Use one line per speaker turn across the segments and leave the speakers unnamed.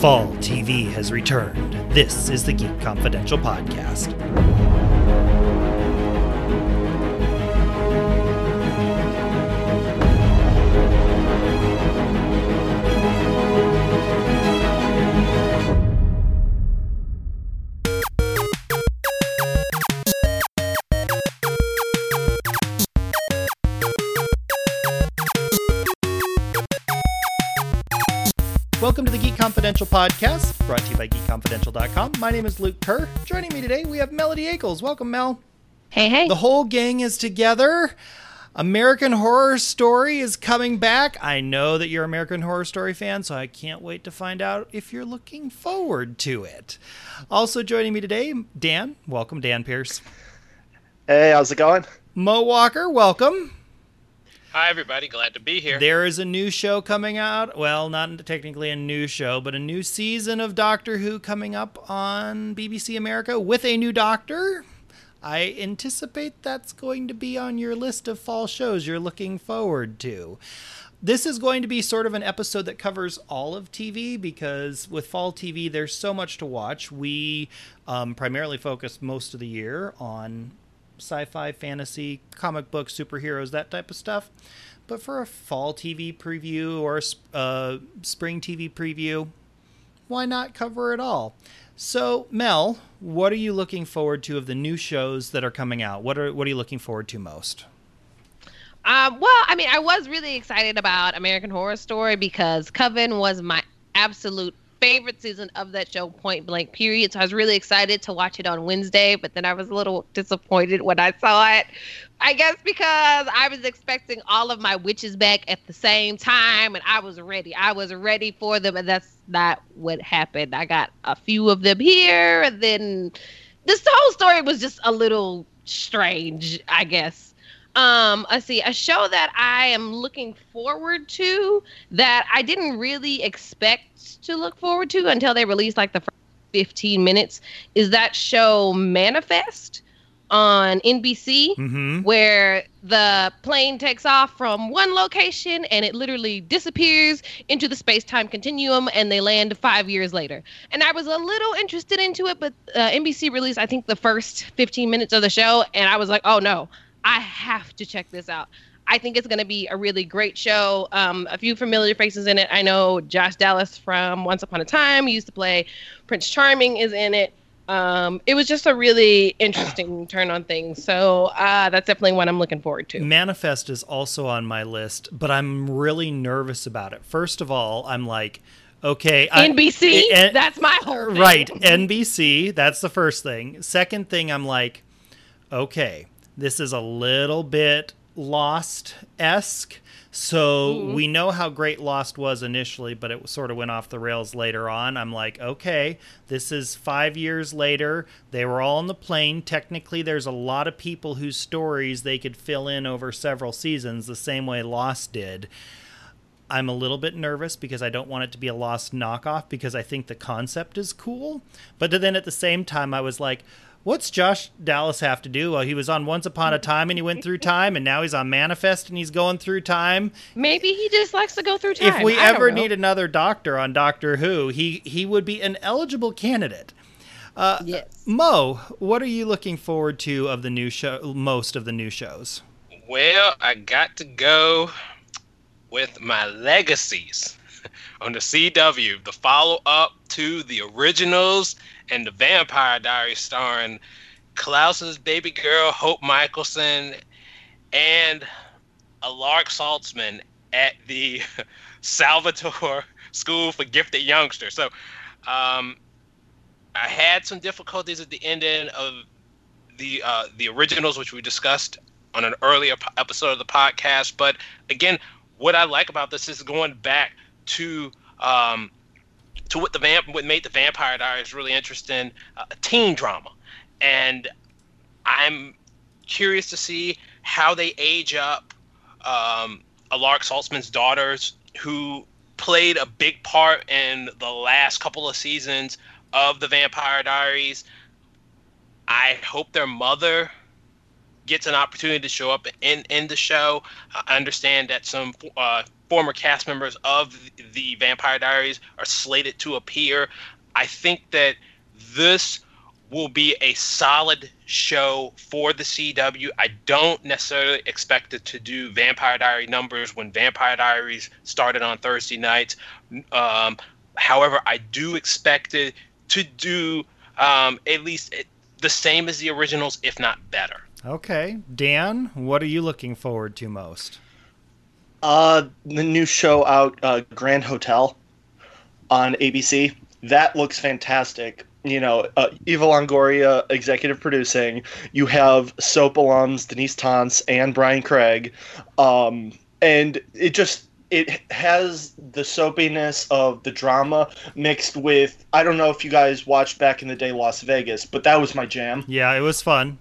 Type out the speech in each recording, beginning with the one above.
Fall TV has returned. This is the Geek Confidential Podcast. By My name is Luke Kerr. Joining me today, we have Melody Akles. Welcome, Mel.
Hey, hey.
The whole gang is together. American Horror Story is coming back. I know that you're an American Horror Story fan, so I can't wait to find out if you're looking forward to it. Also joining me today, Dan. Welcome, Dan Pierce.
Hey, how's it going?
Mo Walker, welcome.
Hi, everybody. Glad to be here.
There is a new show coming out. Well, not technically a new show, but a new season of Doctor Who coming up on BBC America with a new doctor. I anticipate that's going to be on your list of fall shows you're looking forward to. This is going to be sort of an episode that covers all of TV because with fall TV, there's so much to watch. We um, primarily focus most of the year on sci-fi, fantasy, comic books, superheroes, that type of stuff. But for a fall TV preview or a uh, spring TV preview, why not cover it all? So, Mel, what are you looking forward to of the new shows that are coming out? What are what are you looking forward to most?
Um, well, I mean, I was really excited about American Horror Story because Coven was my absolute favorite season of that show, Point Blank Period. So I was really excited to watch it on Wednesday, but then I was a little disappointed when I saw it. I guess because I was expecting all of my witches back at the same time, and I was ready. I was ready for them, and that's not what happened. I got a few of them here, and then this whole story was just a little strange, I guess um let's see a show that i am looking forward to that i didn't really expect to look forward to until they release like the first 15 minutes is that show manifest on nbc
mm-hmm.
where the plane takes off from one location and it literally disappears into the space-time continuum and they land five years later and i was a little interested into it but uh, nbc released i think the first 15 minutes of the show and i was like oh no I have to check this out. I think it's going to be a really great show. Um, a few familiar faces in it. I know Josh Dallas from Once Upon a Time. He used to play Prince Charming is in it. Um, it was just a really interesting turn on things. So uh, that's definitely one I'm looking forward to.
Manifest is also on my list, but I'm really nervous about it. First of all, I'm like, okay,
NBC. I, that's my whole thing.
right. NBC. That's the first thing. Second thing, I'm like, okay this is a little bit Lost esque. So mm-hmm. we know how great Lost was initially, but it sort of went off the rails later on. I'm like, okay, this is five years later. They were all on the plane. Technically, there's a lot of people whose stories they could fill in over several seasons, the same way Lost did. I'm a little bit nervous because I don't want it to be a Lost knockoff because I think the concept is cool. But then at the same time, I was like, what's Josh Dallas have to do? Well, he was on Once Upon a Time and he went through time, and now he's on Manifest and he's going through time.
Maybe he just likes to go through time.
If we I ever need another doctor on Doctor Who, he he would be an eligible candidate. Uh,
yes.
Mo, what are you looking forward to of the new show? Most of the new shows.
Well, I got to go with my legacies on the CW, the follow up to the originals and the Vampire Diaries, starring Klaus's baby girl Hope Mikaelson and Alaric Saltzman at the Salvatore School for Gifted Youngsters. So, um, I had some difficulties at the ending of the uh, the originals, which we discussed on an earlier episode of the podcast. But again, what I like about this is going back to um, to what the vamp what made the Vampire Diaries really interesting, uh, teen drama, and I'm curious to see how they age up um, Alaric Saltzman's daughters, who played a big part in the last couple of seasons of the Vampire Diaries. I hope their mother gets an opportunity to show up in in the show. I understand that some uh, former cast members of the Vampire Diaries are slated to appear. I think that this will be a solid show for the CW. I don't necessarily expect it to do Vampire Diary numbers when Vampire Diaries started on Thursday nights. Um, however, I do expect it to do um, at least the same as the originals, if not better.
Okay, Dan, what are you looking forward to most?
Uh, the new show out, uh, Grand Hotel, on ABC. That looks fantastic. You know, uh, Eva Longoria executive producing. You have soap alums Denyse Tontz and Bryan Craig, um, and it just it has the soapiness of the drama mixed with I don't know if you guys watched back in the day Las Vegas, but that was my jam.
Yeah, it was fun.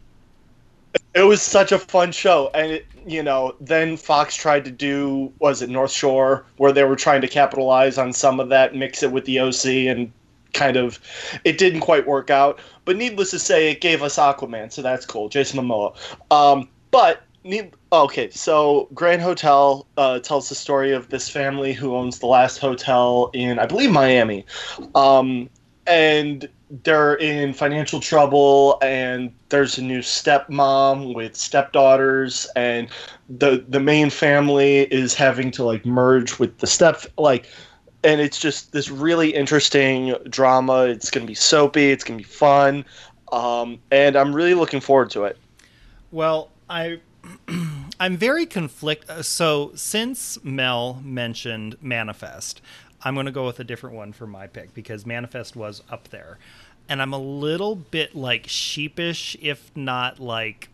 It was such a fun show, and it, you know, then Fox tried to do was it North Shore, where they were trying to capitalize on some of that, mix it with the OC, and kind of, it didn't quite work out. But needless to say, it gave us Aquaman, so that's cool, Jason Momoa. Um, but need, okay, so Grand Hotel uh, tells the story of this family who owns the last hotel in, I believe, Miami. Um, and they're in financial trouble and there's a new stepmom with stepdaughters and the the main family is having to like merge with the step like and it's just this really interesting drama. It's going to be soapy. It's going to be fun. Um, and i'm really looking forward to it.
Well i i'm very conflict so since mel mentioned manifest I'm going to go with a different one for my pick because Manifest was up there. And I'm a little bit like sheepish, if not like.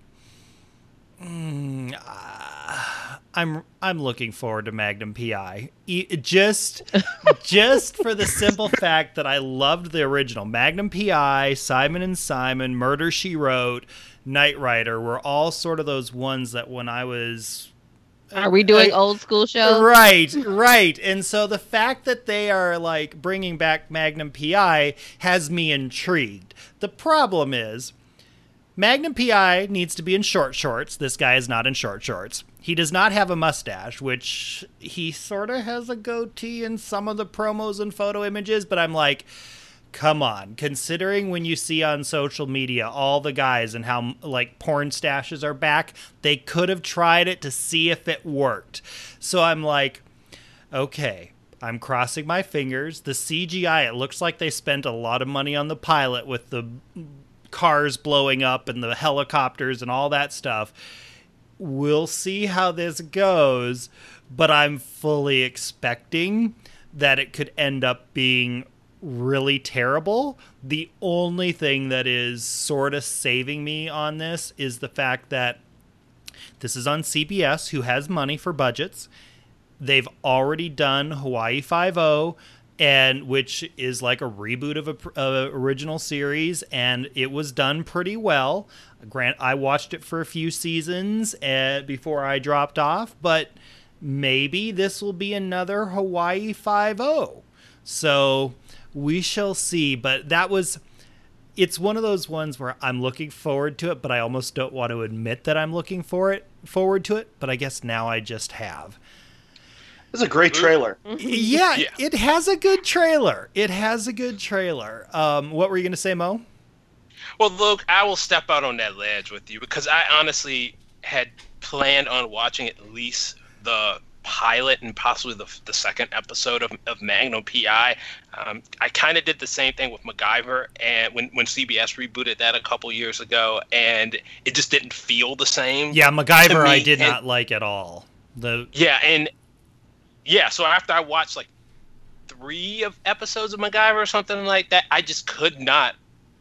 Mm, uh, I'm I'm looking forward to Magnum PI. E- just just for the simple fact that I loved the original Magnum PI, Simon and Simon, Murder She Wrote, Knight Rider were all sort of those ones that when I was
are we doing I, old school shows?
Right, right. And so the fact that they are like bringing back Magnum PI has me intrigued. The problem is Magnum PI needs to be in short shorts. This guy is not in short shorts. He does not have a mustache, which he sort of has a goatee in some of the promos and photo images, but I'm like, come on. Considering when you see on social media all the guys and how like porn stashes are back they could have tried it to see if it worked. So i'm like okay i'm crossing my fingers. The cgi it looks like they spent a lot of money on the pilot with the cars blowing up and the helicopters and all that stuff. We'll see how this goes but i'm fully expecting that it could end up being really terrible. The only thing that is sort of saving me on this is the fact that this is on CBS, who has money for budgets. They've already done Hawaii Five O, and which is like a reboot of a, a, original series, and it was done pretty well. Grant, I watched it for a few seasons uh, before I dropped off, but maybe this will be another Hawaii Five O. So we shall see. But that was it's one of those ones where I'm looking forward to it, but I almost don't want to admit that I'm looking for it forward to it. But I guess now I just have.
It's a great trailer.
Yeah, yeah, it has a good trailer. It has a good trailer. Um, what were you going to say, Mo?
Well, Luke, I will step out on that ledge with you because I honestly had planned on watching at least the pilot and possibly the, the second episode of, of Magnum PI. Um, I kind of did the same thing with MacGyver, and when when CBS rebooted that a couple years ago, and it just didn't feel the same.
Yeah, MacGyver, I did and, not like at all. The
yeah, and yeah, so after I watched like three of episodes of MacGyver or something like that, I just could not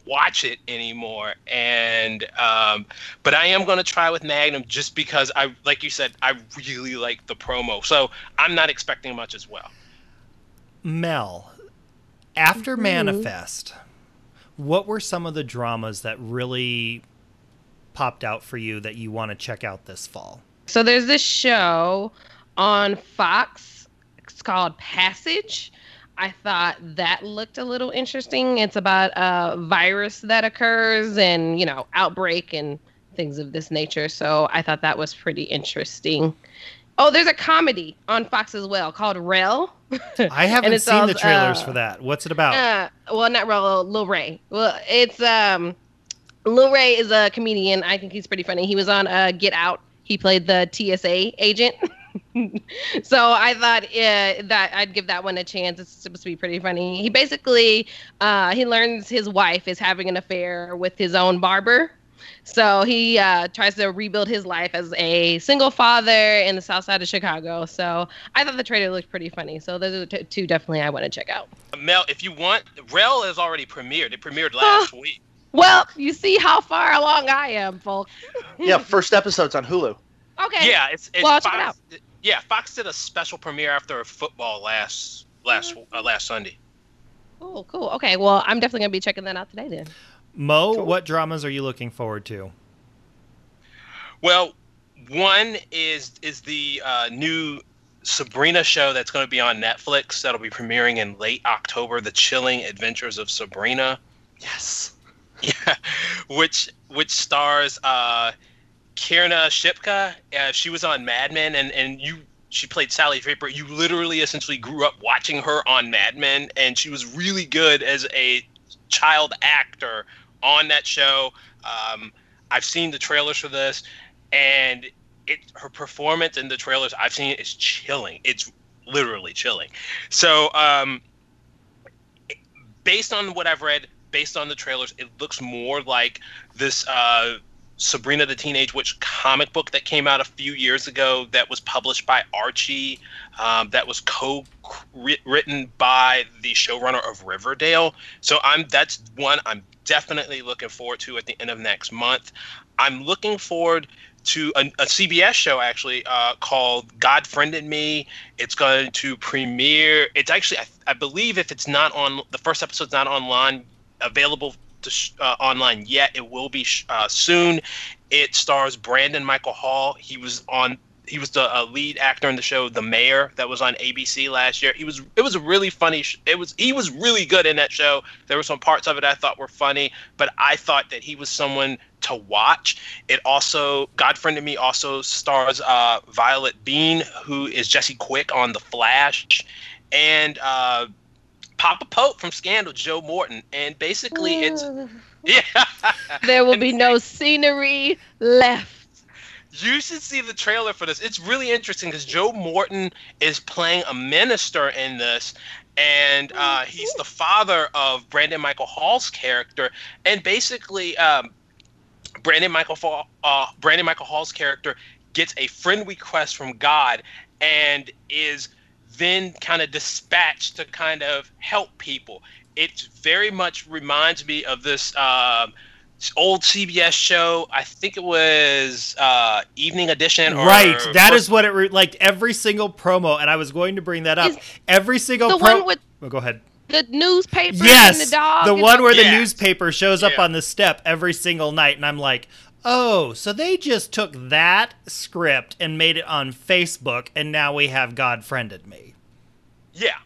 watch it anymore. And um, but I am going to try with Magnum just because I, like you said, I really like the promo. So I'm not expecting much as well.
Mel, after mm-hmm. Manifest, what were some of the dramas that really popped out for you that you want to check out this fall?
So there's this show on Fox. It's called Passage I thought that looked a little interesting. It's about a virus that occurs and, you know, outbreak and things of this nature. So I thought that was pretty interesting. Oh, there's a comedy on Fox as well called Rel.
I haven't seen the trailers
uh,
for that. What's it about?
Uh, well, not Rel, Lil Rel. Well, it's um, Lil Rel is a comedian. I think he's pretty funny. He was on uh, Get Out. He played the TSA agent. so I thought uh, that I'd give that one a chance. It's supposed to be pretty funny. He basically uh, he learns his wife is having an affair with his own barber. So he uh, tries to rebuild his life as a single father in the south side of Chicago. So I thought the trailer looked pretty funny. So those are the t- two definitely I want to check out.
Mel, if you want, Rel has already premiered. It premiered last week.
Well, you see how far along I am, folks.
Yeah, first episode's on Hulu.
Okay.
Yeah, it's, it's
Well, I'll check it
Fox. Yeah, Fox did a special premiere after football last last uh, last Sunday.
Oh, cool. Okay, well, I'm definitely gonna be checking that out today then.
Mo,
Cool.
what dramas are you looking forward to?
Well, one is is the uh, new Sabrina show that's going to be on Netflix. That'll be premiering in late October. The Chilling Adventures of Sabrina.
Yes.
Yeah, which which stars uh, Kiernan Shipka. Uh, she was on Mad Men, and and you she played Sally Draper. You literally essentially grew up watching her on Mad Men, and she was really good as a child actor on that show. Um, I've seen the trailers for this, and it her performance in the trailers I've seen is chilling. It's literally chilling. So, um, based on what I've read, based on the trailers, it looks more like this uh, Sabrina the Teenage Witch comic book that came out a few years ago that was published by Archie, um, that was co-written by the showrunner of Riverdale. So I'm that's one I'm definitely looking forward to at the end of next month. I'm looking forward to a, a CBS show actually uh, called God Friended Me. It's going to premiere. It's actually I, I believe if it's not on the first episode's not online available to sh- uh, online yet. It will be sh- uh, soon. It stars Brandon Michael Hall. He was on. He was the uh, lead actor in the show The Mayor that was on ABC last year. He was. It was a really funny. Sh- it was. He was really good in that show. There were some parts of it I thought were funny, but I thought that he was someone to watch. It also God Friended Me also stars uh, Violet Beane, who is Jesse Quick on The Flash, and uh, Papa Pope from Scandal, Joe Morton, and basically it's yeah.
there will be no scenery left.
You should see the trailer for this. It's really interesting because Joe Morton is playing a minister in this, and uh, he's the father of Brandon Michael Hall's character. And basically, um, Brandon Michael Fall, uh, Brandon Michael Hall's character gets a friend request from God and is then kind of dispatched to kind of help people. It very much reminds me of this um, old CBS show. I think it was uh, Evening Edition. Or
right, that
First-
is what it re- like every single promo, and I was going to bring that up.
Is
every single
The
pro-
one with
Oh, go ahead.
the newspaper and
Yes,
the dog.
the
and
one where the
Yes.
newspaper shows up
Yeah.
on the step every single night, and I'm like, oh, so they just took that script and made it on Facebook, and now we have God friended me.
Yeah.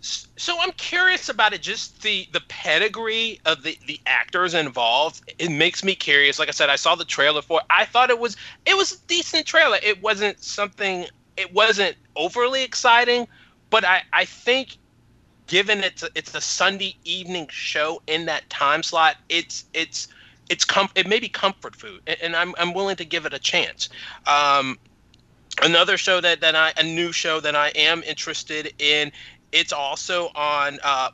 So I'm curious about it. Just the the pedigree of the the actors involved. It makes me curious. Like I said, I saw the trailer for. it. I thought it was it was a decent trailer. It wasn't something. It wasn't overly exciting, but I I think given it's a, it's a Sunday evening show in that time slot, it's it's it's com- it may be comfort food, and, I'm I'm willing to give it a chance. Um, another show that that I a new show that I am interested in. It's also on. Uh,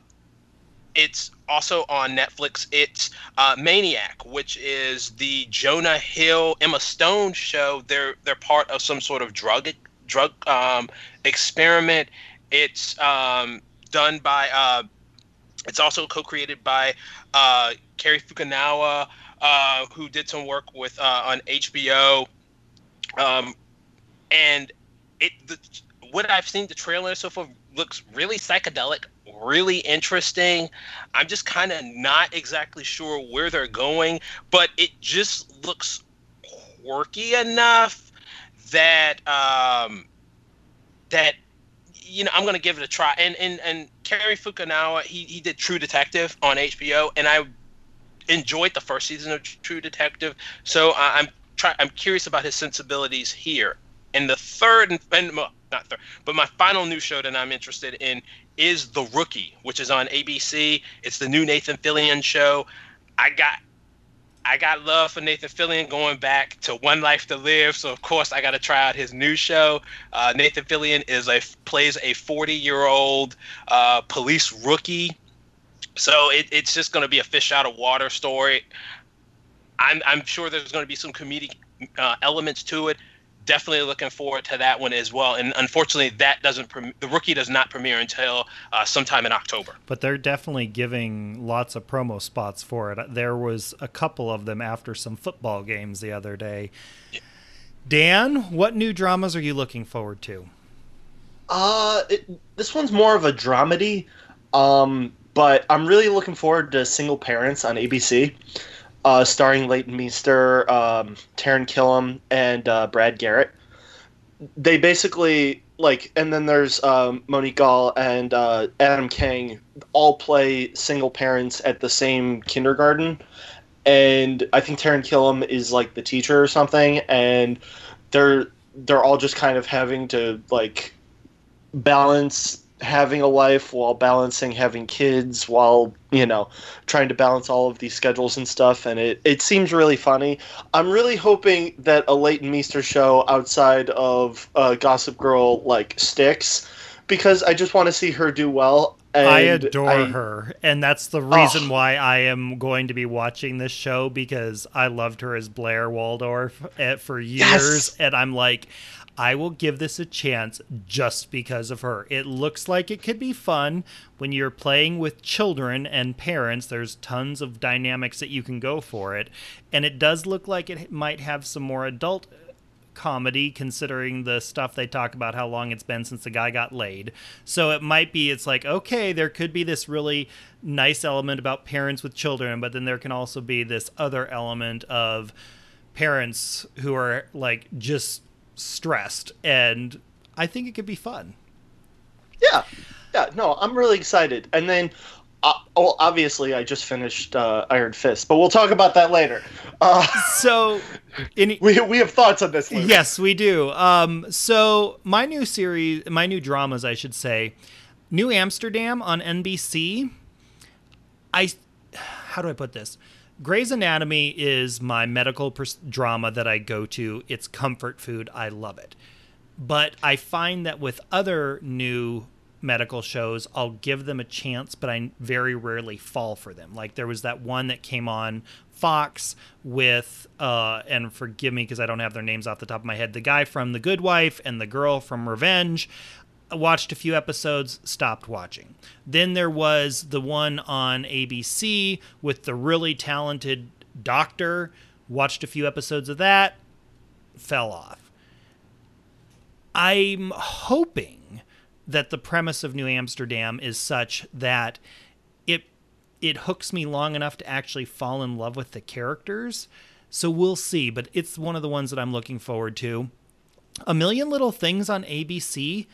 it's also on Netflix. It's uh, Maniac, which is the Jonah Hill Emma Stone show. They're they're part of some sort of drug drug um, experiment. It's um, done by. Uh, it's also co-created by uh, Cary Fukunaga, uh, who did some work with uh, on HBO. Um, and it the, what I've seen the trailer so far looks really psychedelic, really interesting. I'm just kind of not exactly sure where they're going, but it just looks quirky enough that um, that you know I'm gonna give it a try. And and and Cary Fukunaga, he he did True Detective on HBO, and I enjoyed the first season of True Detective. So I'm try I'm curious about his sensibilities here. And the third and, and well, not third, but my final new show that I'm interested in is The Rookie, which is on ABC. It's the new Nathan Fillion show. I got I got love for Nathan Fillion going back to One Life to Live, so of course I got to try out his new show. Uh, Nathan Fillion is a plays a 40 year old uh, police rookie, so it, it's just going to be a fish out of water story. I'm I'm sure there's going to be some comedic uh, elements to it definitely looking forward to that one as well. And unfortunately, that doesn't pre- the rookie does not premiere until uh, sometime in October.
But they're definitely giving lots of promo spots for it. There was a couple of them after some football games the other day. Dan, what new dramas are you looking forward to?
Uh, it, this one's more of a dramedy, um, but I'm really looking forward to Single Parents on ABC uh, starring Leighton Meester, um, Taran Killam, and uh, Brad Garrett. They basically like, and then there's um, Monique Gall and uh, Adam Kang all play single parents at the same kindergarten, and I think Taran Killam is like the teacher or something, and they're they're all just kind of having to like balance having a life while balancing having kids while you know trying to balance all of these schedules and stuff and it, it seems really funny i'm really hoping that a leighton meester show outside of uh, gossip girl like sticks because i just want to see her do well
I adore I, her, and that's the reason oh. why I am going to be watching this show because I loved her as Blair Waldorf eh, for years, yes. and I'm like, I will give this a chance just because of her. It looks like it could be fun when you're playing with children and parents. There's tons of dynamics that you can go for it. And it does look like it might have some more adult comedy considering the stuff they talk about how long it's been since the guy got laid. So it might be it's like okay, there could be this really nice element about parents with children, but then there can also be this other element of parents who are like just stressed, and I think it could be fun.
Yeah, yeah. No, I'm really excited. And then, uh, well, obviously, I just finished uh, Iron Fist, but we'll talk about that later. Uh,
so,
in, we we have thoughts on this. Luke.
Yes, we do. Um, so my new series, my new dramas, I should say, New Amsterdam on NBC. I, how do I put this? Grey's Anatomy is my medical pers- drama that I go to. It's comfort food. I love it. But I find that with other new medical shows, I'll give them a chance, but I very rarely fall for them. Like there was that one that came on Fox with, uh, and forgive me because I don't have their names off the top of my head, the guy from The Good Wife and the girl from Revenge watched a few episodes, stopped watching. Then there was the one on ABC with the really talented doctor, watched a few episodes of that, fell off. I'm hoping that the premise of New Amsterdam is such that it it hooks me long enough to actually fall in love with the characters. So we'll see, but it's one of the ones that I'm looking forward to. A Million Little Things on ABC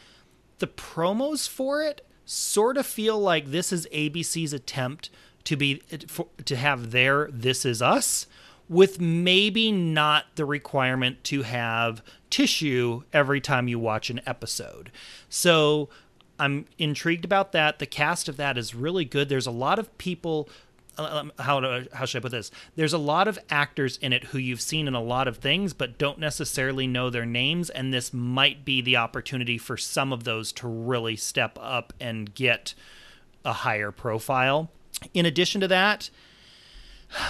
the promos for it sort of feel like this is ABC's attempt to be to have their This Is Us with maybe not the requirement to have tissue every time you watch an episode. So I'm intrigued about that. The cast of that is really good. There's a lot of people how how should I put this? There's a lot of actors in it who you've seen in a lot of things, but don't necessarily know their names, and this might be the opportunity for some of those to really step up and get a higher profile. In addition to that,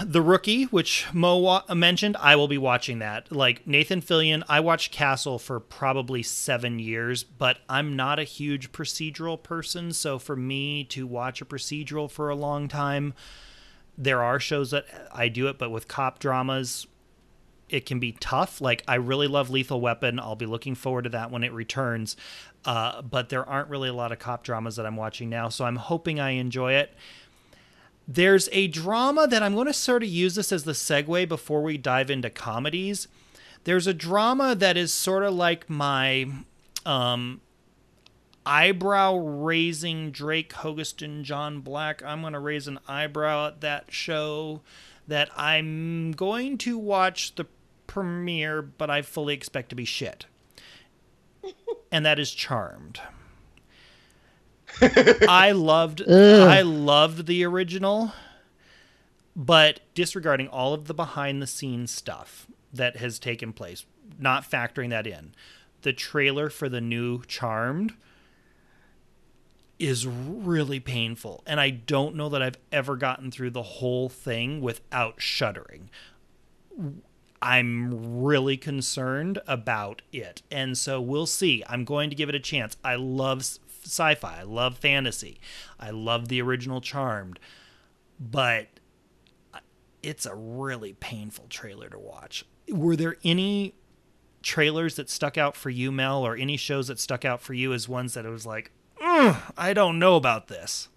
the Rookie, which Mo wa- mentioned, I will be watching that. Like Nathan Fillion, I watched Castle for probably seven years, but I'm not a huge procedural person. So for me to watch a procedural for a long time, there are shows that I do it, but with cop dramas, it can be tough. Like I really love Lethal Weapon. I'll be looking forward to that when it returns. Uh, but there aren't really a lot of cop dramas that I'm watching now, so I'm hoping I enjoy it. There's a drama that I'm going to sort of use this as the segue before we dive into comedies. There's a drama that is sort of like my um, eyebrow raising Drake Hogestyn, John Black. I'm going to raise an eyebrow at that show that I'm going to watch the premiere, but I fully expect to be shit. and that is Charmed. I loved I loved the original, but disregarding all of the behind the scenes stuff that has taken place, not factoring that in, the trailer for the new Charmed is really painful and I don't know that I've ever gotten through the whole thing without shuddering. I'm really concerned about it. And so we'll see. I'm going to give it a chance. I love sci-fi. I love fantasy. I love the original Charmed. But uh, it's a really painful trailer to watch. Were there any trailers that stuck out for you, Mel, or any shows that stuck out for you as ones that it was like, "Ugh, I don't know about this?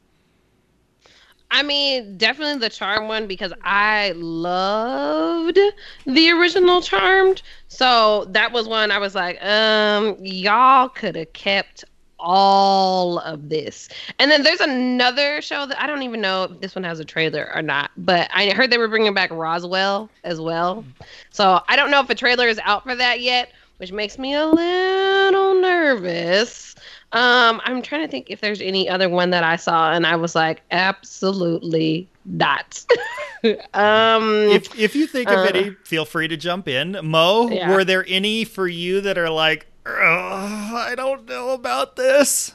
I mean, definitely the Charm one because I loved the original Charmed. So that was one I was like, um, y'all could have kept all of this. And then there's another show that I don't even know if this one has a trailer or not, but I heard they were bringing back Roswell as well. So I don't know if a trailer is out for that yet, which makes me a little nervous. Um, I'm trying to think if there's any other one that I saw and I was like, absolutely not. um,
If if you think of
Uh.
any, feel free to jump in. Mo,
Yeah.
were there any for you that are like, I don't know about this?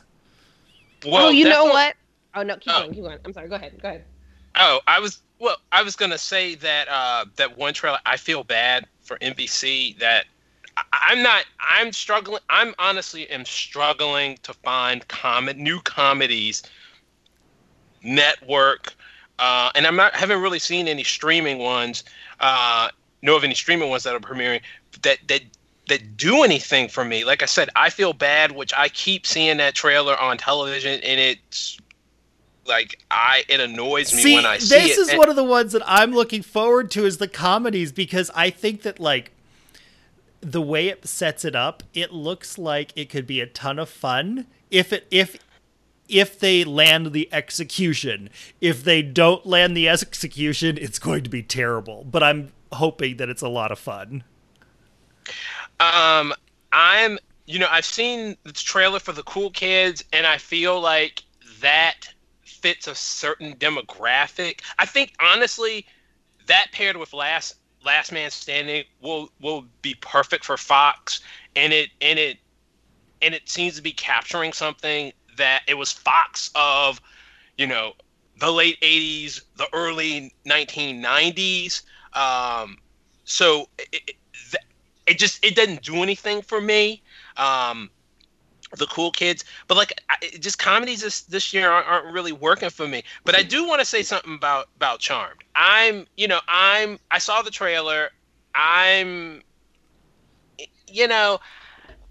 Well,
oh, you know what? Oh no, keep
Oh.
going, keep going. I'm sorry. Go ahead. Go ahead.
Oh, I was well. I was gonna say that uh, that one trailer. I feel bad for NBC that I, I'm not. I'm struggling. I'm honestly am struggling to find comet new comedies, network, uh, and I'm not haven't really seen any streaming ones. Uh, know of any streaming ones that are premiering that that that do anything for me. Like I said, I feel bad, which I keep seeing that trailer on television, and it's like I it annoys me
See,
when I see
this is
And-
one of the ones that I'm looking forward to is the comedies because I think that like the way it sets it up, it looks like it could be a ton of fun if it if if they land the execution. If they don't land the execution, it's going to be terrible. But I'm hoping that it's a lot of fun.
Um, I'm, you know, I've seen the trailer for the Cool Kids, and I feel like that fits a certain demographic. I think honestly, that paired with Last Last Man Standing will will be perfect for Fox, and it and it and it seems to be capturing something that it was Fox of, you know, the late '80s, the early 1990s. Um, so it, it, it just it doesn't do anything for me. Um, the cool kids, but like I, just comedies this this year aren't, aren't really working for me. But I do want to say something about about Charmed. I'm you know I'm I saw the trailer. I'm you know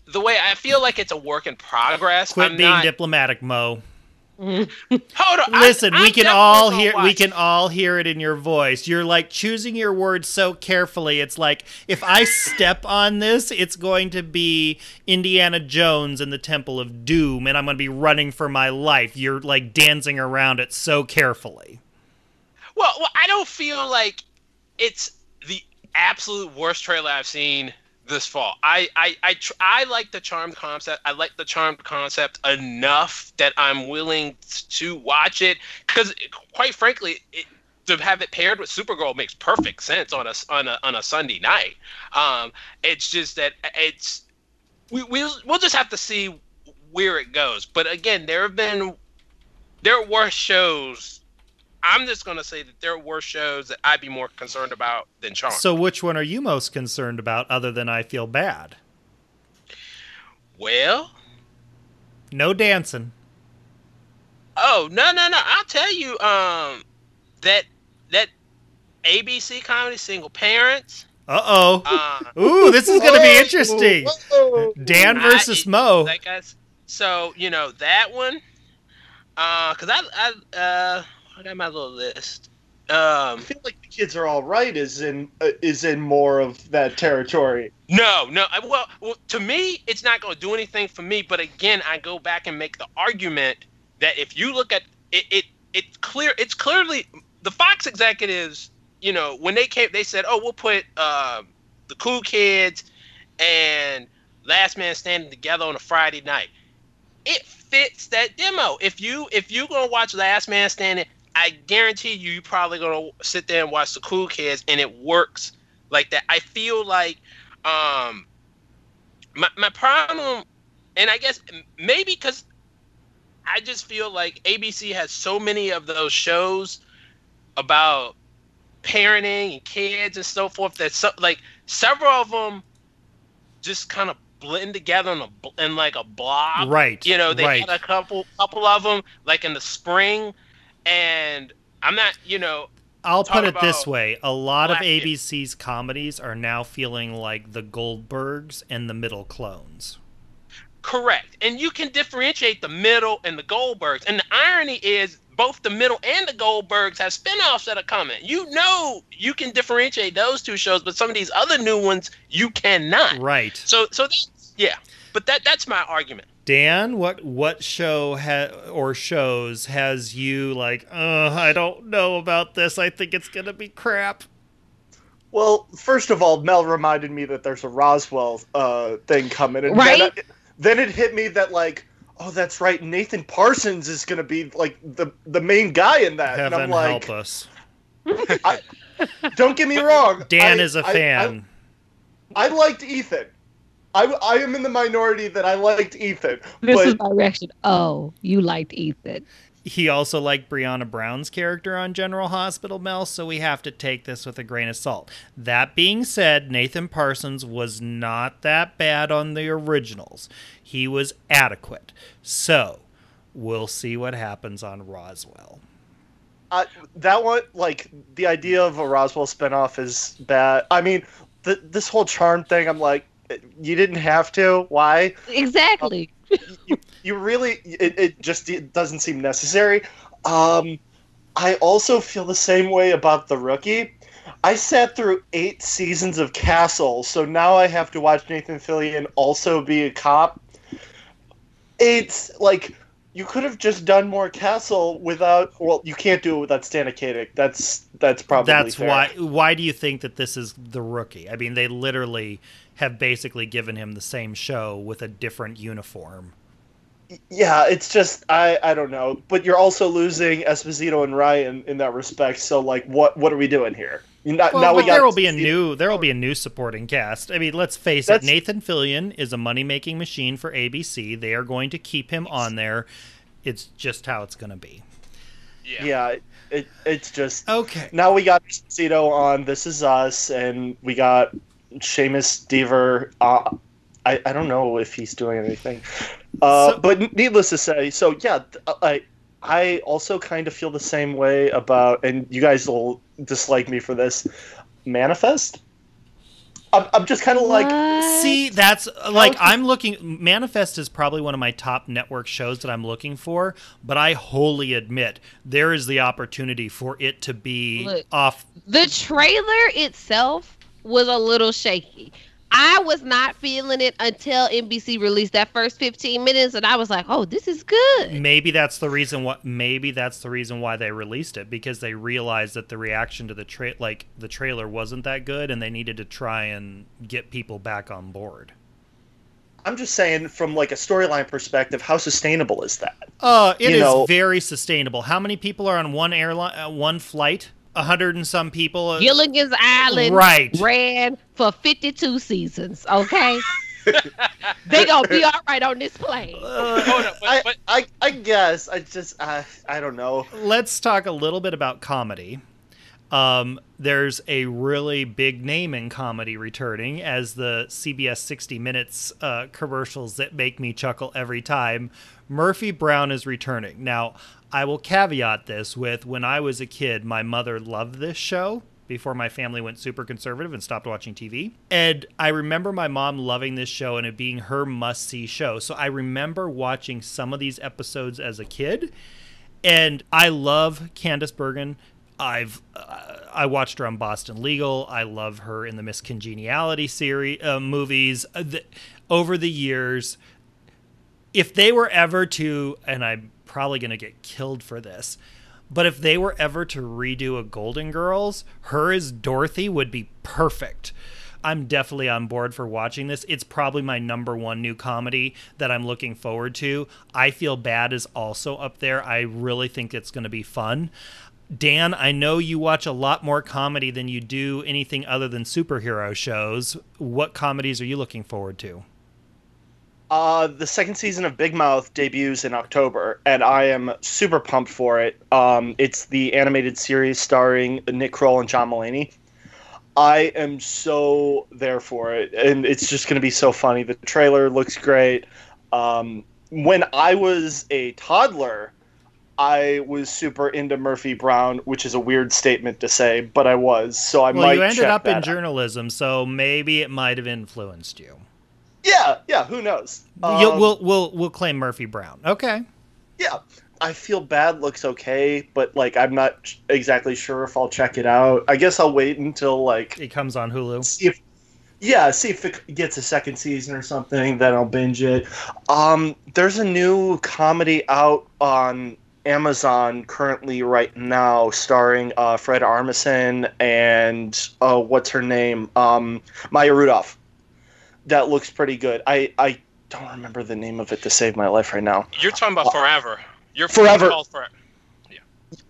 the way I feel like it's a work in progress.
Quit
I'm
being
not,
diplomatic, Mo.
Hold on,
Listen,
I'm
we can all hear we can all hear it in your voice. You're like choosing your words so carefully. It's like if I step on this, it's going to be Indiana Jones and the Temple of Doom and I'm going to be running for my life. You're like dancing around it so carefully.
Well, well, I don't feel like it's the absolute worst trailer I've seen this fall. I I I, tr- I like the charmed concept. I like the charmed concept enough that I'm willing to watch it because, quite frankly, it, to have it paired with Supergirl makes perfect sense on a on a on a Sunday night. Um, it's just that it's we we'll, we'll just have to see where it goes. But again, there have been there were shows. I'm just gonna say that there were shows that I'd be more concerned about than Charmed.
So which one are you most concerned about other than I feel bad?
well,
No dancing.
oh no no no! I'll tell you, um, that that ABC comedy Single Parents.
Uh-oh.
Uh,
Ooh, this is going to be interesting.
Whoa.
Dan
I-
versus Mo.
like I, s- so you know that one, uh, cause I I uh I got my little list.
I
Um,
feel like the kids are all right. Is in uh, is in more of that territory.
No, no. I- Well, well, to me, it's not going to do anything for me. But again, I go back and make the argument that if you look at it, it it's clear. It's clearly the Fox executives. You know, when they came, they said, "Oh, we'll put uh, the cool kids and Last Man Standing together on a Friday night. It fits that demo. If you if you gonna watch Last Man Standing, I guarantee you you're probably gonna sit there and watch the Cool Kids, and it works like that. I feel like um my my problem, and I guess maybe because I just feel like ABC has so many of those shows about parenting and kids and so forth that so like several of them just kind of blend together in a in like a blob.
Right.
You know, they
right.
had a couple couple of them like in the spring, and I'm not. You know,
I'll put it this way: a lot of. ABC's comedies are now feeling like the Goldbergs and the Middle Clones.
Correct. And you can differentiate the middle and the Goldbergs. And the irony is both the middle and the Goldbergs have spin-offs that are coming. You know you can differentiate those two shows, but some of these other new ones you cannot.
Right.
So so that's yeah. But that that's my argument.
Dan, what what show ha- or shows has you like? Uh, I don't know about this. I think it's gonna be crap.
Well, first of all, Mel reminded me that there's a Roswell uh, thing coming, and
Right?
then, I- then it hit me that like, oh, that's right, Nathan Parsons is gonna be like the the main guy in that, and
Heaven
I'm like,
help us.
don't get me wrong,
Dan
I-
is a
I-
fan.
I, I liked Ethan. I, I am in the minority that I liked Ethan,
This
but
is my reaction. Oh, you liked Ethan.
he also liked Brianna Brown's character on General Hospital Mel, so we have to take this with a grain of salt. That being said, Nathan Parsons was not that bad on the originals. He was adequate. So, we'll see what happens on Roswell.
I, that one, like the idea of a Roswell spinoff is bad. I mean, th- this whole charm thing, I'm like, you didn't have to. Why?
Exactly.
you, you really it, it just it doesn't seem necessary um i also feel the same way about the rookie i sat through eight seasons of castle so now i have to watch nathan fillion also be a cop it's like you could have just done more castle without well you can't do it without Stana Katic. that's that's probably
That's
fair.
why why do you think that this is the rookie? I mean, they literally have basically given him the same show with a different uniform.
Yeah, it's just I I don't know, but you're also losing Esposito and Ryan in that respect. So like, what what are we doing here? Not,
Well,
now we
but
got
there will be a new there will be a new supporting cast. I mean, let's face
That's-
it. Nathan Fillion is a money making machine for ABC. They are going to keep him on there. It's just how it's going to be.
Yeah.
Yeah, it it's just
Okay.
now we got Esposito on This Is Us, and we got Seamus Dever. Uh, I I don't know if he's doing anything, uh,
So-
but needless to say, so yeah, I I also kind of feel the same way about, and you guys will dislike me for this. Manifest. I'm, I'm just kind of like
What?
See, that's like I'm looking. Manifest is probably one of my top network shows that I'm looking for, but I wholly admit there is the opportunity for it to be
Look.
off.
The trailer itself was a little shaky. I was not feeling it until NBC released that first 15 minutes, and I was like, "Oh, this is good."
Maybe that's the reason what. Maybe that's the reason why they released it because they realized that the reaction to the tra- like the trailer wasn't that good, and they needed to try and get people back on board.
I'm just saying from like a storyline perspective, how sustainable is that?
Uh, it
You
is
know-
very sustainable. How many people are on one airline, uh, one flight? A hundred and some people. uh,
Gilligan's Island
Right.
ran for 52 seasons. Okay, they gonna be all right on this plane.
Hold up, but,
I,
but
I, I guess I just I, I don't know.
let's talk a little bit about comedy. Um, there's a really big name in comedy returning as the CBS 60 Minutes uh, commercials that make me chuckle every time. Murphy Brown is returning. Now, I will caveat this with when I was a kid, my mother loved this show before my family went super conservative and stopped watching TV. And I remember my mom loving this show and it being her must see show. So I remember watching some of these episodes as a kid and I love Candice Bergen. I've uh, I watched her on Boston Legal. I love her in the Miss Congeniality series uh, movies. Uh, the, over the years, if they were ever to, and I'm probably going to get killed for this, but if they were ever to redo a Golden Girls, her as Dorothy would be perfect. I'm definitely on board for watching this. It's probably my number one new comedy that I'm looking forward to. I Feel Bad is also up there. I really think it's going to be fun. Dan, I know you watch a lot more comedy than you do anything other than superhero shows. What comedies are you looking forward to?
Uh, the second season of Big Mouth debuts in October, and I am super pumped for it. Um, it's the animated series starring Nick Kroll and John Mulaney. I am so there for it, and it's just going to be so funny. The trailer looks great. Um, when I was a toddler, I was super into Murphy Brown, which is a weird statement to say, but I was. So I
well,
might.
you ended up in
out.
journalism, so maybe it might have influenced you.
Yeah, yeah. Who knows? Um,
we'll we'll we'll claim Murphy Brown. Okay.
yeah. I feel bad looks okay, but like I'm not sh- exactly sure if I'll check it out. I guess I'll wait until like
It comes on Hulu.
see if yeah, see if it gets a second season or something, then I'll binge it. Um there's a new comedy out on Amazon currently right now starring uh, Fred Armisen and uh, what's her name? Um, Maya Rudolph. That looks pretty good. I, I don't remember the name of it to save my life right now.
You're talking about Forever. You're
Forever.
for-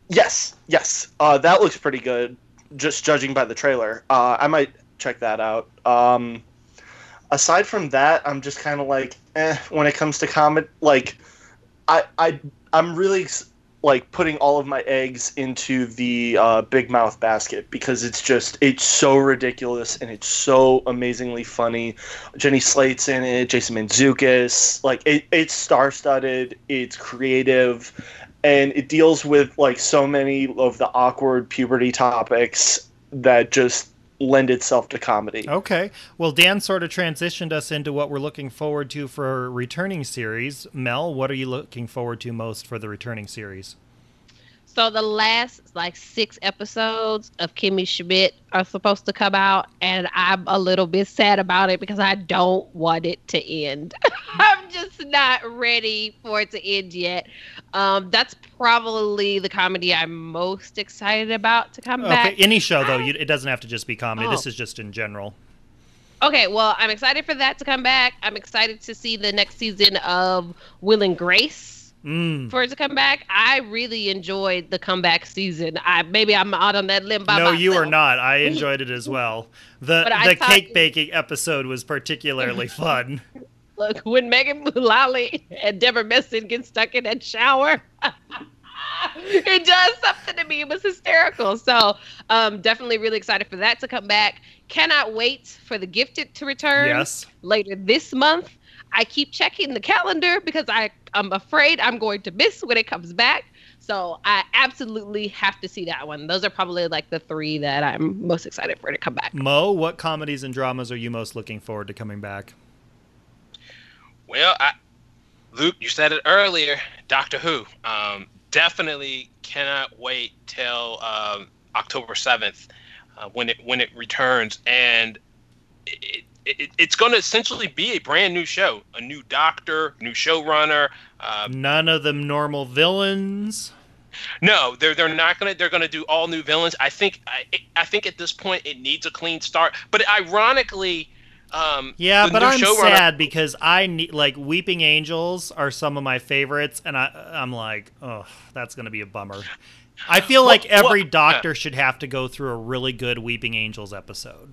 Yes, yes. Uh, that looks pretty good, just judging by the trailer. Uh, I might check that out. Um, aside from that, I'm just kind of like, eh, when it comes to comedy, like, I, I, I'm really like putting all of my eggs into the uh, Big Mouth basket because it's just it's so ridiculous and it's so amazingly funny. Jenny Slate's in it, Jason Mantzoukas, like it, it's star-studded, it's creative, and it deals with like so many of the awkward puberty topics that just lend itself to comedy.
Okay. Well, Dan sort of transitioned us into what we're looking forward to for returning series. Mel, what are you looking forward to most for the returning series?
So the last like six episodes of Kimmy Schmidt are supposed to come out, and I'm a little bit sad about it because I don't want it to end. I'm just not ready for it to end yet. Um, that's probably the comedy I'm most excited about to come
Okay.
back.
Any show though, you, it doesn't have to just be comedy.
Oh.
This is just in general.
Okay, well, I'm excited for that to come back. I'm excited to see the next season of Will and Grace.
Mm.
for it to come back. I really enjoyed the comeback season. I maybe I'm out on that limb by
No, you are not. I enjoyed it as well. The the cake baking episode was particularly fun.
Look, when Megan Mullally and Deborah Messing get stuck in that shower, it does something to me. It was hysterical. So, um, definitely really excited for that to come back. Cannot wait for the Gifted to return
Yes.
later this month. I keep checking the calendar because I I'm afraid I'm going to miss when it comes back. So I absolutely have to see that one. Those are probably like the three that I'm most excited for to come back.
Mo, what comedies and dramas are you most looking forward to coming back?
Well, I, Luke, you said it earlier. Doctor Who. Um, definitely cannot wait till um, October seventh uh, when it when it returns, and it, it, it's going to essentially be a brand new show, a new Doctor, new showrunner. Uh,
None of them normal villains.
no, they're they're not gonna they're gonna do all new villains. I think I I think at this point it needs a clean start. But ironically, um,
Yeah, but I'm sad because I need like Weeping Angels are some of my favorites, and I I'm like, oh, that's gonna be a bummer. I feel like every
well,
doctor should have to go through a really good Weeping Angels episode.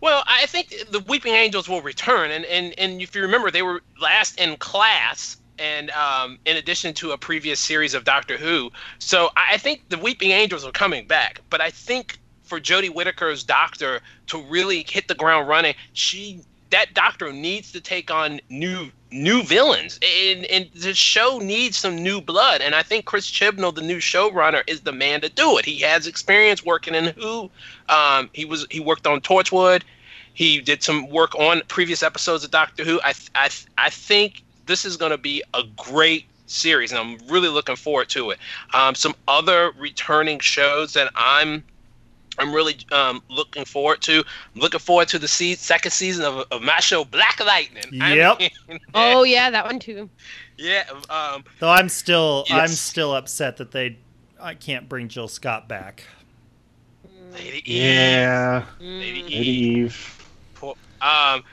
Well, I think the Weeping Angels will return, and and, and if you remember, they were last in class, and um, in addition to a previous series of Doctor Who. So I think the Weeping Angels are coming back, but I think for Jodie Whittaker's Doctor to really hit the ground running, she that Doctor needs to take on new new villains, and and the show needs some new blood. And I think Chris Chibnall, the new showrunner, is the man to do it. He has experience working in Who. Um, he was he worked on Torchwood. He did some work on previous episodes of Doctor Who. I I I think this is going to be a great series, and I'm really looking forward to it. Um, some other returning shows that I'm I'm really um, looking forward to. I'm looking forward to the se- second season of, of my show Black Lightning. I
Yep.
mean,
Oh yeah, that one too.
yeah. Um,
Though I'm still I'm still upset that they I can't bring Jill Scott back.
Lady Eve.
Yeah.
Lady
Lady
Eve.
Eve.
Um,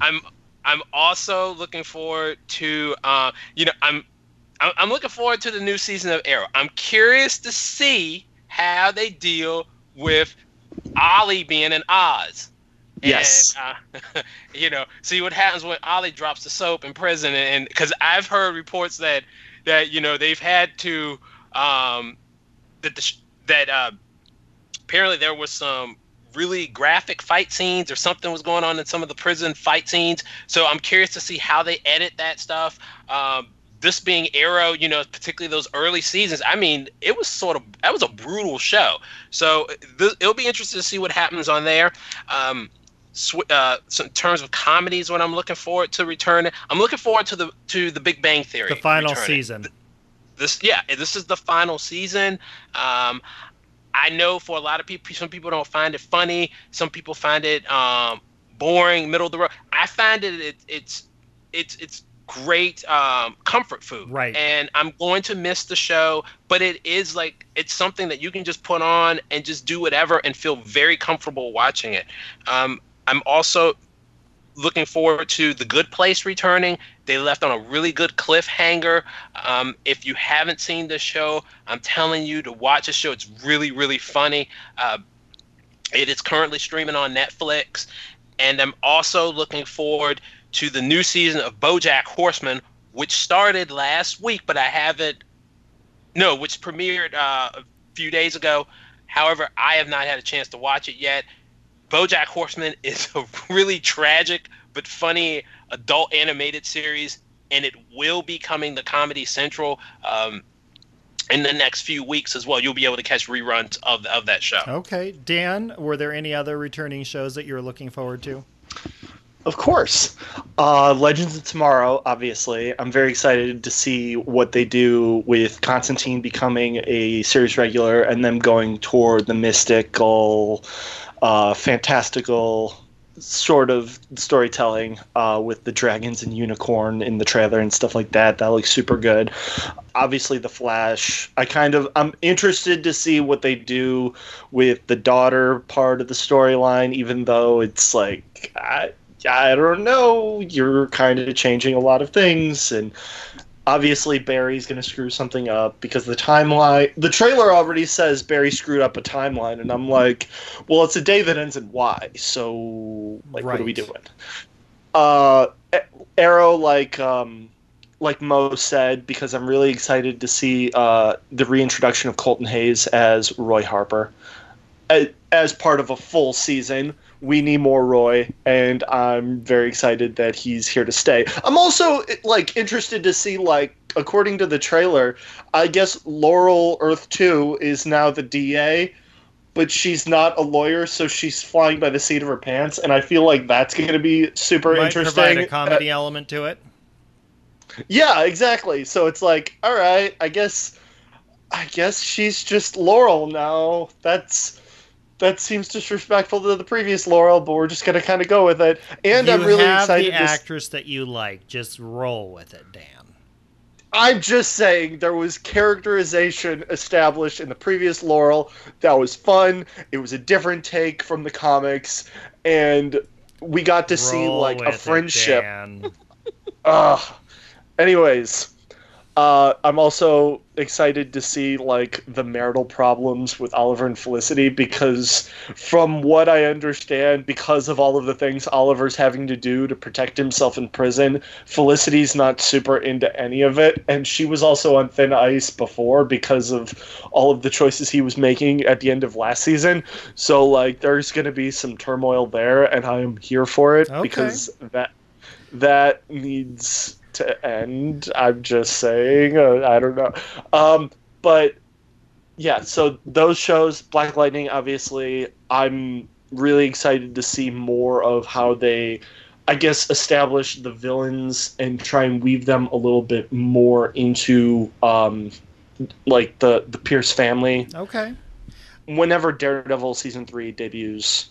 I'm I'm also looking forward to uh, you know I'm I'm I'm looking forward to the new season of Arrow. I'm curious to see how they deal with Ollie being in Oz.
Yes.
Uh, you know, see what happens when Ollie drops the soap in prison, and because I've heard reports that that you know they've had to um, that the that uh, apparently there was some really graphic fight scenes or something was going on in some of the prison fight scenes. So I'm curious to see how they edit that stuff. Um, this being Arrow, you know, particularly those early seasons, I mean, it was sort of that was a brutal show. So th- it'll be interesting to see what happens on there. Um, sw- uh, so in terms of comedies, what I'm looking forward to returning, I'm looking forward to the to the Big Bang Theory.
The final
returning
season.
this yeah this is the final season um i know for a lot of people some people don't find it funny some people find it um boring middle of the road i find it, it it's it's it's great um comfort food.
Right.
and i'm going to miss the show but it is like it's something that you can just put on and just do whatever and feel very comfortable watching it. Um i'm also looking forward to the good place returning. They left on a really good cliffhanger. Um, if you haven't seen the show i'm telling you to watch the show. It's really really funny. Uh, it is currently streaming on netflix. And i'm also looking forward to the new season of bojack horseman which started last week but i haven't no which premiered uh, a few days ago however i have not had a chance to watch it yet BoJack Horseman is a really tragic but funny adult animated series, and it will be coming to Comedy Central um, in the next few weeks as well. You'll be able to catch reruns of of that show.
Okay, Dan, were there any other returning shows that you were looking forward to?
Of course. Uh, Legends of Tomorrow, obviously. I'm very excited to see what they do with Constantine becoming a series regular and them going toward the mystical, uh, fantastical sort of storytelling uh, with the dragons and unicorn in the trailer and stuff like that. That looks super good. Obviously, The Flash. I kind of I'm interested to see what they do with the daughter part of the storyline, even though it's like I, I don't know. You're kind of changing a lot of things, and obviously Barry's going to screw something up because the timeline. The trailer already says Barry screwed up a timeline, and I'm like, well, it's a day that ends in Y, so like, what are we
Right.
doing? Uh, Arrow, like um, like Mo said, because I'm really excited to see uh, the reintroduction of Colton Haynes as Roy Harper a- as part of a full season. We need more Roy, and I'm very excited that he's here to stay. I'm also like interested to see like according to the trailer, I guess Laurel Earth 2 is now the DA, but she's not a lawyer, so she's flying by the seat of her pants, and I feel like that's going to be super
Might
interesting.
provide a
Uh,
comedy element to it.
yeah, exactly. So it's like, all right, I guess, I guess she's just Laurel now. That's that seems disrespectful to the previous Laurel, but we're just gonna kind of go with it. And
you
I'm really
have
excited.
the actress that you like. Just roll with it, Dan.
I'm just saying there was characterization established in the previous Laurel that was fun. It was a different take from the comics, and we got to see like a friendship. Ugh. Anyways, uh, I'm also excited to see like the marital problems with Oliver and Felicity because, from what I understand, because of all of the things Oliver's having to do to protect himself in prison, Felicity's not super into any of it, and she was also on thin ice before because of all of the choices he was making at the end of last season. So like, there's gonna be some turmoil there, and I am here for it
Okay.
because that that needs to end. I'm just saying. Uh, I don't know. Um, but yeah, so those shows, Black Lightning, obviously, I'm really excited to see more of how they, I guess, establish the villains and try and weave them a little bit more into, um, like the the Pierce family
Okay.
whenever Daredevil season three debuts,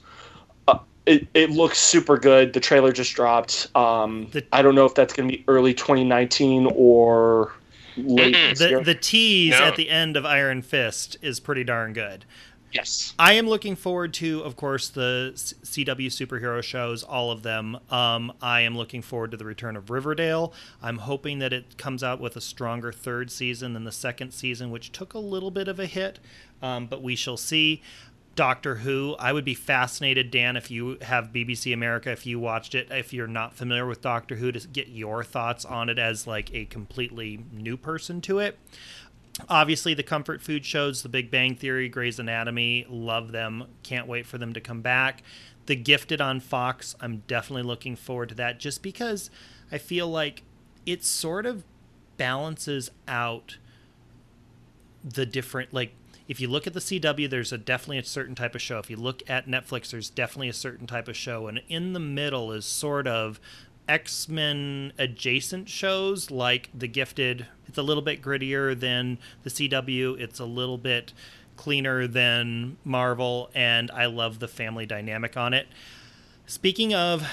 it it looks super good. The trailer just dropped. Um,
The-
I don't know if that's going to be early 2019 or late.
The
year.
the tease
No.
at the end of Iron Fist is pretty darn good.
Yes.
I am looking forward to, of course, the CW superhero shows, all of them. Um, I am looking forward to the return of Riverdale. I'm hoping that it comes out with a stronger third season than the second season, which took a little bit of a hit, um, but we shall see. Doctor Who, I would be fascinated, Dan, if you have BBC America, if you watched it, if you're not familiar with Doctor Who, to get your thoughts on it as like a completely new person to it. Obviously the comfort food shows the big bang theory grey's anatomy love them. Can't wait for them to come back. The gifted on fox i'm definitely looking forward to that just because i feel like it sort of balances out the different like if you look at the CW, there's a definitely a certain type of show. If you look at Netflix, there's definitely a certain type of show, and in the middle is sort of X Men adjacent shows like The Gifted. It's a little bit grittier than the CW. It's a little bit cleaner than Marvel, and I love the family dynamic on it. Speaking of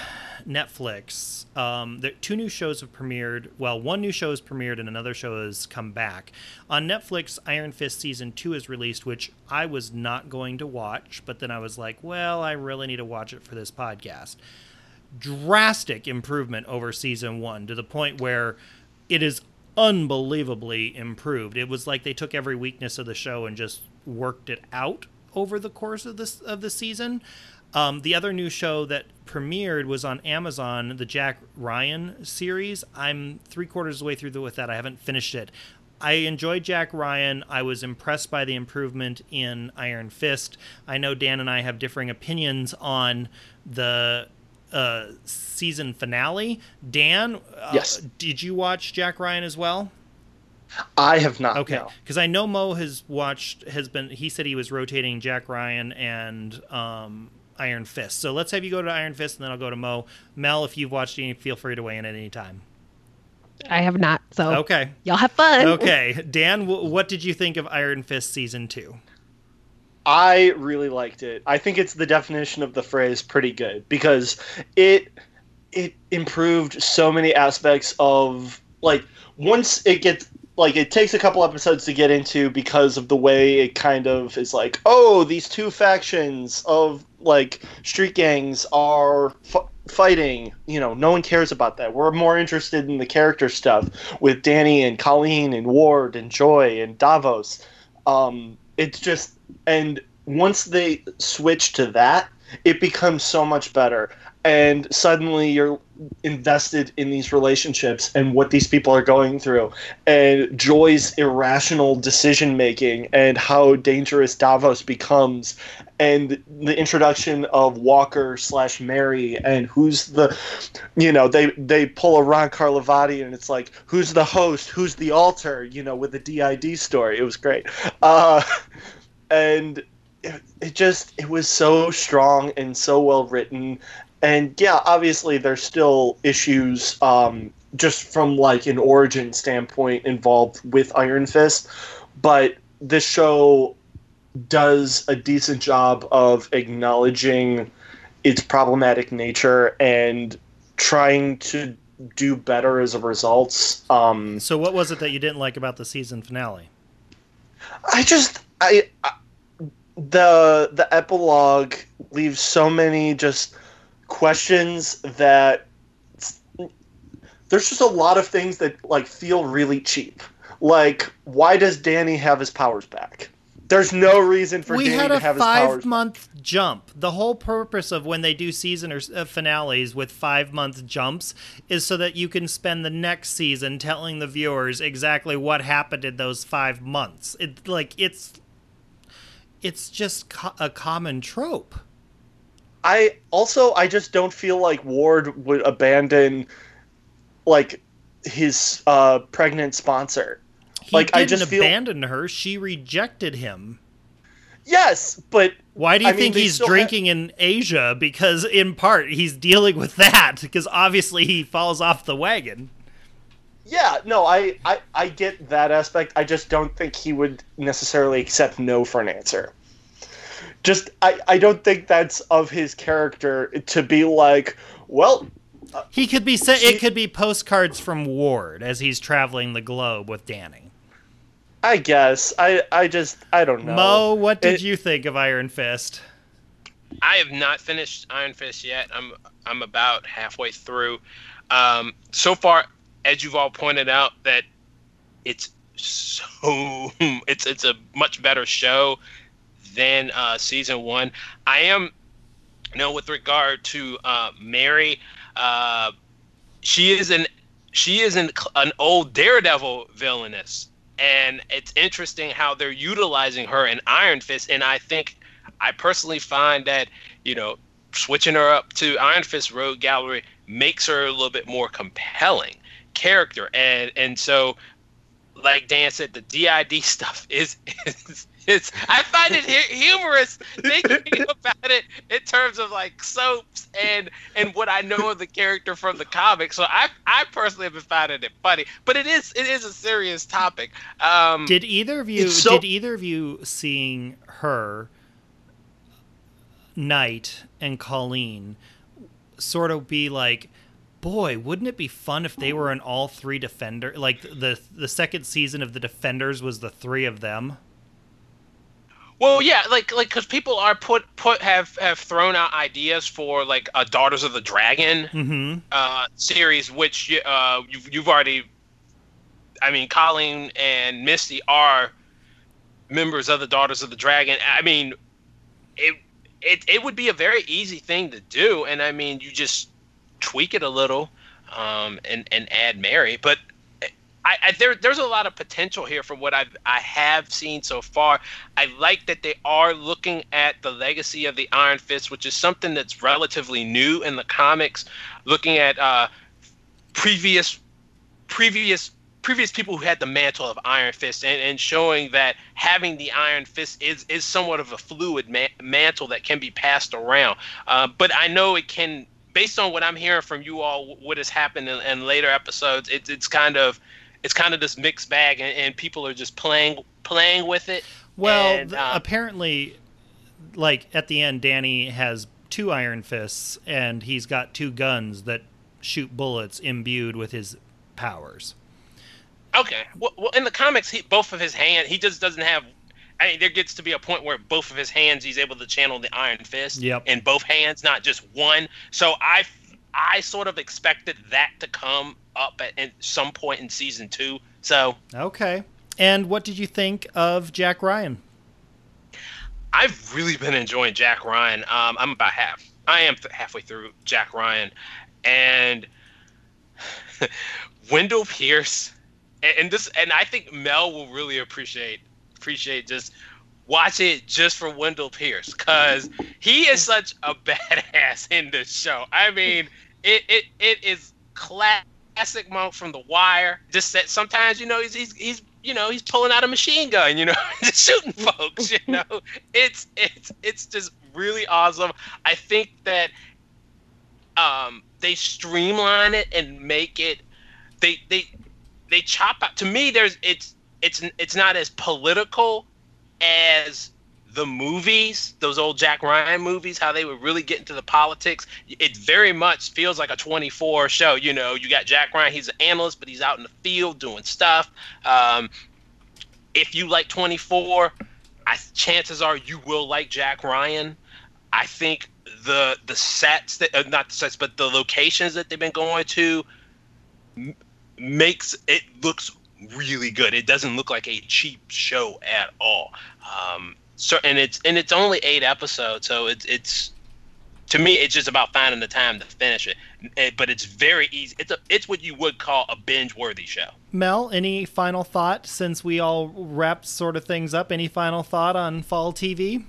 Netflix, um, the, two new shows have premiered. Well, one new show has premiered and another show has come back. On Netflix, Iron Fist season two is released, which I was not going to watch, but then I was like, well, I really need to watch it for this podcast drastic improvement over season one to the point where it is unbelievably improved. It was like they took every weakness of the show and just worked it out over the course of this of the season. Um, the other new show that premiered was on Amazon, the Jack Ryan series. I'm three quarters of the way through the, with that. I haven't finished it. I enjoyed Jack Ryan. I was impressed by the improvement in Iron Fist. I know Dan and I have differing opinions on the uh, season finale. Dan, uh,
yes.
did you watch Jack Ryan as well?
I have not.
Okay, because no. I know Mo has watched. Has been. He said he was rotating Jack Ryan and um, Iron Fist. So let's have you go to Iron Fist, and then I'll go to Mo. Mel, if you've watched any, feel free to weigh in at any time.
I have not. So
okay,
y'all have fun.
Okay, Dan, w- what did you think of Iron Fist season two?
I really liked it. I think it's the definition of the phrase pretty good because it it improved so many aspects of like once it gets like it takes a couple episodes to get into because of the way it kind of is like oh these two factions of like street gangs are f- fighting. You know no one cares about that. We're more interested in the character stuff with danny and colleen and ward and joy and davos. Um, it's just and once they switch to that, it becomes so much better. And suddenly you're invested in these relationships and what these people are going through, and Joy's irrational decision making, and how dangerous Davos becomes, and the introduction of Walker slash Mary, and who's the, you know, they they pull a Ron Carlivati, and it's like who's the host, who's the altar, you know, with the DID story. It was great. Uh, and it, it just it was so strong and so well written and yeah obviously there's still issues um, just from like an origin standpoint involved with iron fist. But this show does a decent job of acknowledging its problematic nature and trying to do better as a result um,
so what was it that you didn't like about the season finale?
I just I, I the the epilogue leaves so many just questions that there's just a lot of things that like feel really cheap. Like, why does Danny have his powers back? There's no reason for
we
Danny
had a
to have his powers.
five month jump. The whole purpose of when they do season or uh, finales with five month jumps is so that you can spend the next season telling the viewers exactly what happened in those five months. It like it's it's just co- a common trope.
I also I just don't feel like Ward would abandon like his uh, pregnant sponsor.
He
like
didn't
I just feel
abandon her; she rejected him.
Yes, but
why do you
I
think
they
he's drinking in Asia? Because in part he's dealing with that. Because obviously he falls off the wagon.
Yeah, no, I, I I get that aspect. I just don't think he would necessarily accept no for an answer. Just I, I don't think that's of his character to be like, well,
He could be sa-
She-
it could be postcards from Ward as he's traveling the globe with Danny.
I guess. I I just I don't know.
Mo, what did
It-
you think of Iron Fist?
I have not finished Iron Fist yet. I'm I'm about halfway through. Um, so far, as you've all pointed out, that it's so it's it's a much better show than uh, season one. I am, you know, with regard to uh, Mary, uh, she is an she is an an old Daredevil villainess, and it's interesting how they're utilizing her in Iron Fist, and I think I personally find that you know switching her up to Iron Fist Rogues Gallery makes her a little bit more compelling character, and and so like Dan said, the DID stuff is is. It's, I find it humorous thinking about it in terms of like soaps and and what I know of the character from the comics. So I I personally have been finding it funny, but it is it is a serious topic. Um,
Did either of you
so-
did either of you seeing her Knight and Colleen sort of be like boy wouldn't it be fun if they were in all three defender like the the second season of the defenders was the three of them
Well, yeah, like like because people are put put have have thrown out ideas for like a Daughters of the Dragon
mm-hmm
uh, series, which uh, you've you've already. I mean, Colleen and Misty are members of the Daughters of the Dragon. I mean, it it it would be a very easy thing to do, and I mean, you just tweak it a little, um, and and add Mary, but. I, I, there, there's a lot of potential here from what I've, I have seen so far. I like that they are looking at the legacy of the Iron Fist, which is something that's relatively new in the comics. Looking at uh, previous, previous, previous people who had the mantle of Iron Fist, and, and showing that having the Iron Fist is is somewhat of a fluid ma- mantle that can be passed around. Uh, but I know it can, based on what I'm hearing from you all, what has happened in, in later episodes. It's it's kind of it's kind of this mixed bag, and, and people are just playing playing with it.
well
And, uh,
apparently like at the end danny has two iron fists and he's got two guns that shoot bullets imbued with his powers
Okay. Well, well in the comics, he, both of his hands, he just doesn't have. I mean, there gets to be a point where both of his hands, he's able to channel the Iron Fist
Yep.
in both hands, not just one. So I, I sort of expected that to come up at, at some point in season two. So
okay and what did you think of jack ryan
I've really been enjoying Jack Ryan. Um, I'm about half. I am th- halfway through Jack Ryan, and Wendell Pierce, and, and this, and I think Mel will really appreciate appreciate just watch it just for Wendell Pierce because he is such a badass in this show. I mean, it it, it is classic Bunk from The Wire. Just that sometimes you know he's he's he's you know he's pulling out a machine gun, you know, just shooting folks. You know, it's it's it's just really awesome. I think that um, they streamline it and make it they they they chop out. To me, there's it's it's it's not as political as the movies, those old Jack Ryan movies, how they would really get into the politics. It very much feels like a 24 show. You know, you got Jack Ryan, he's an analyst, but he's out in the field doing stuff. Um, if you like 24, I, chances are you will like Jack Ryan. I think the the sets that uh, not the sets, but the locations that they've been going to m- makes it looks really good. It doesn't look like a cheap show at all. Um, so and it's and it's only eight episodes, so it's it's to me it's just about finding the time to finish it. Eh, But it's very easy. It's a it's what you would call a binge worthy show.
Mel, any final thought since we all wrapped sort of things up? Any final thought on fall TV?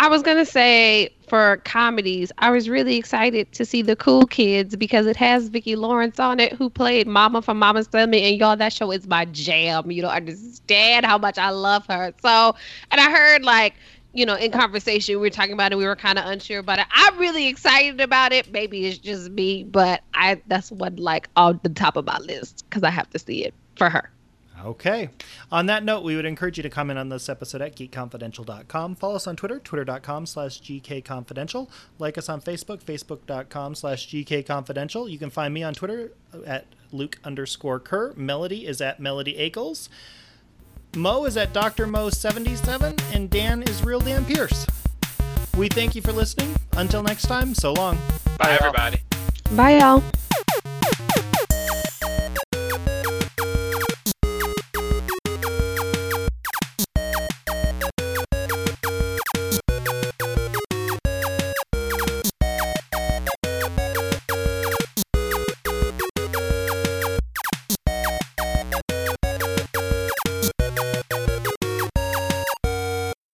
I was gonna say for comedies, I was really excited to see the Cool Kids because it has Vicki Lawrence on it, who played Mama from Mama's Family, and y'all, that show is my jam. You don't understand how much I love her. So, and I heard like, you know, in conversation we were talking about it, we were kind of unsure about it. I'm really excited about it. Maybe it's just me, but I that's one like on the top of my list because I have to see it for her.
Okay. On that note, we would encourage you to comment on this episode at geekconfidential.com. Follow us on Twitter, twitter.com slash gkconfidential. Like us on Facebook, facebook.com slash gkconfidential. You can find me on Twitter at Luke underscore Kerr. Melody is at Melody Akels. Mo is at Dr. Mo77, and Dan is Real Dan Pierce. We thank you for listening. Until next time, so long.
Bye, everybody.
Bye, y'all.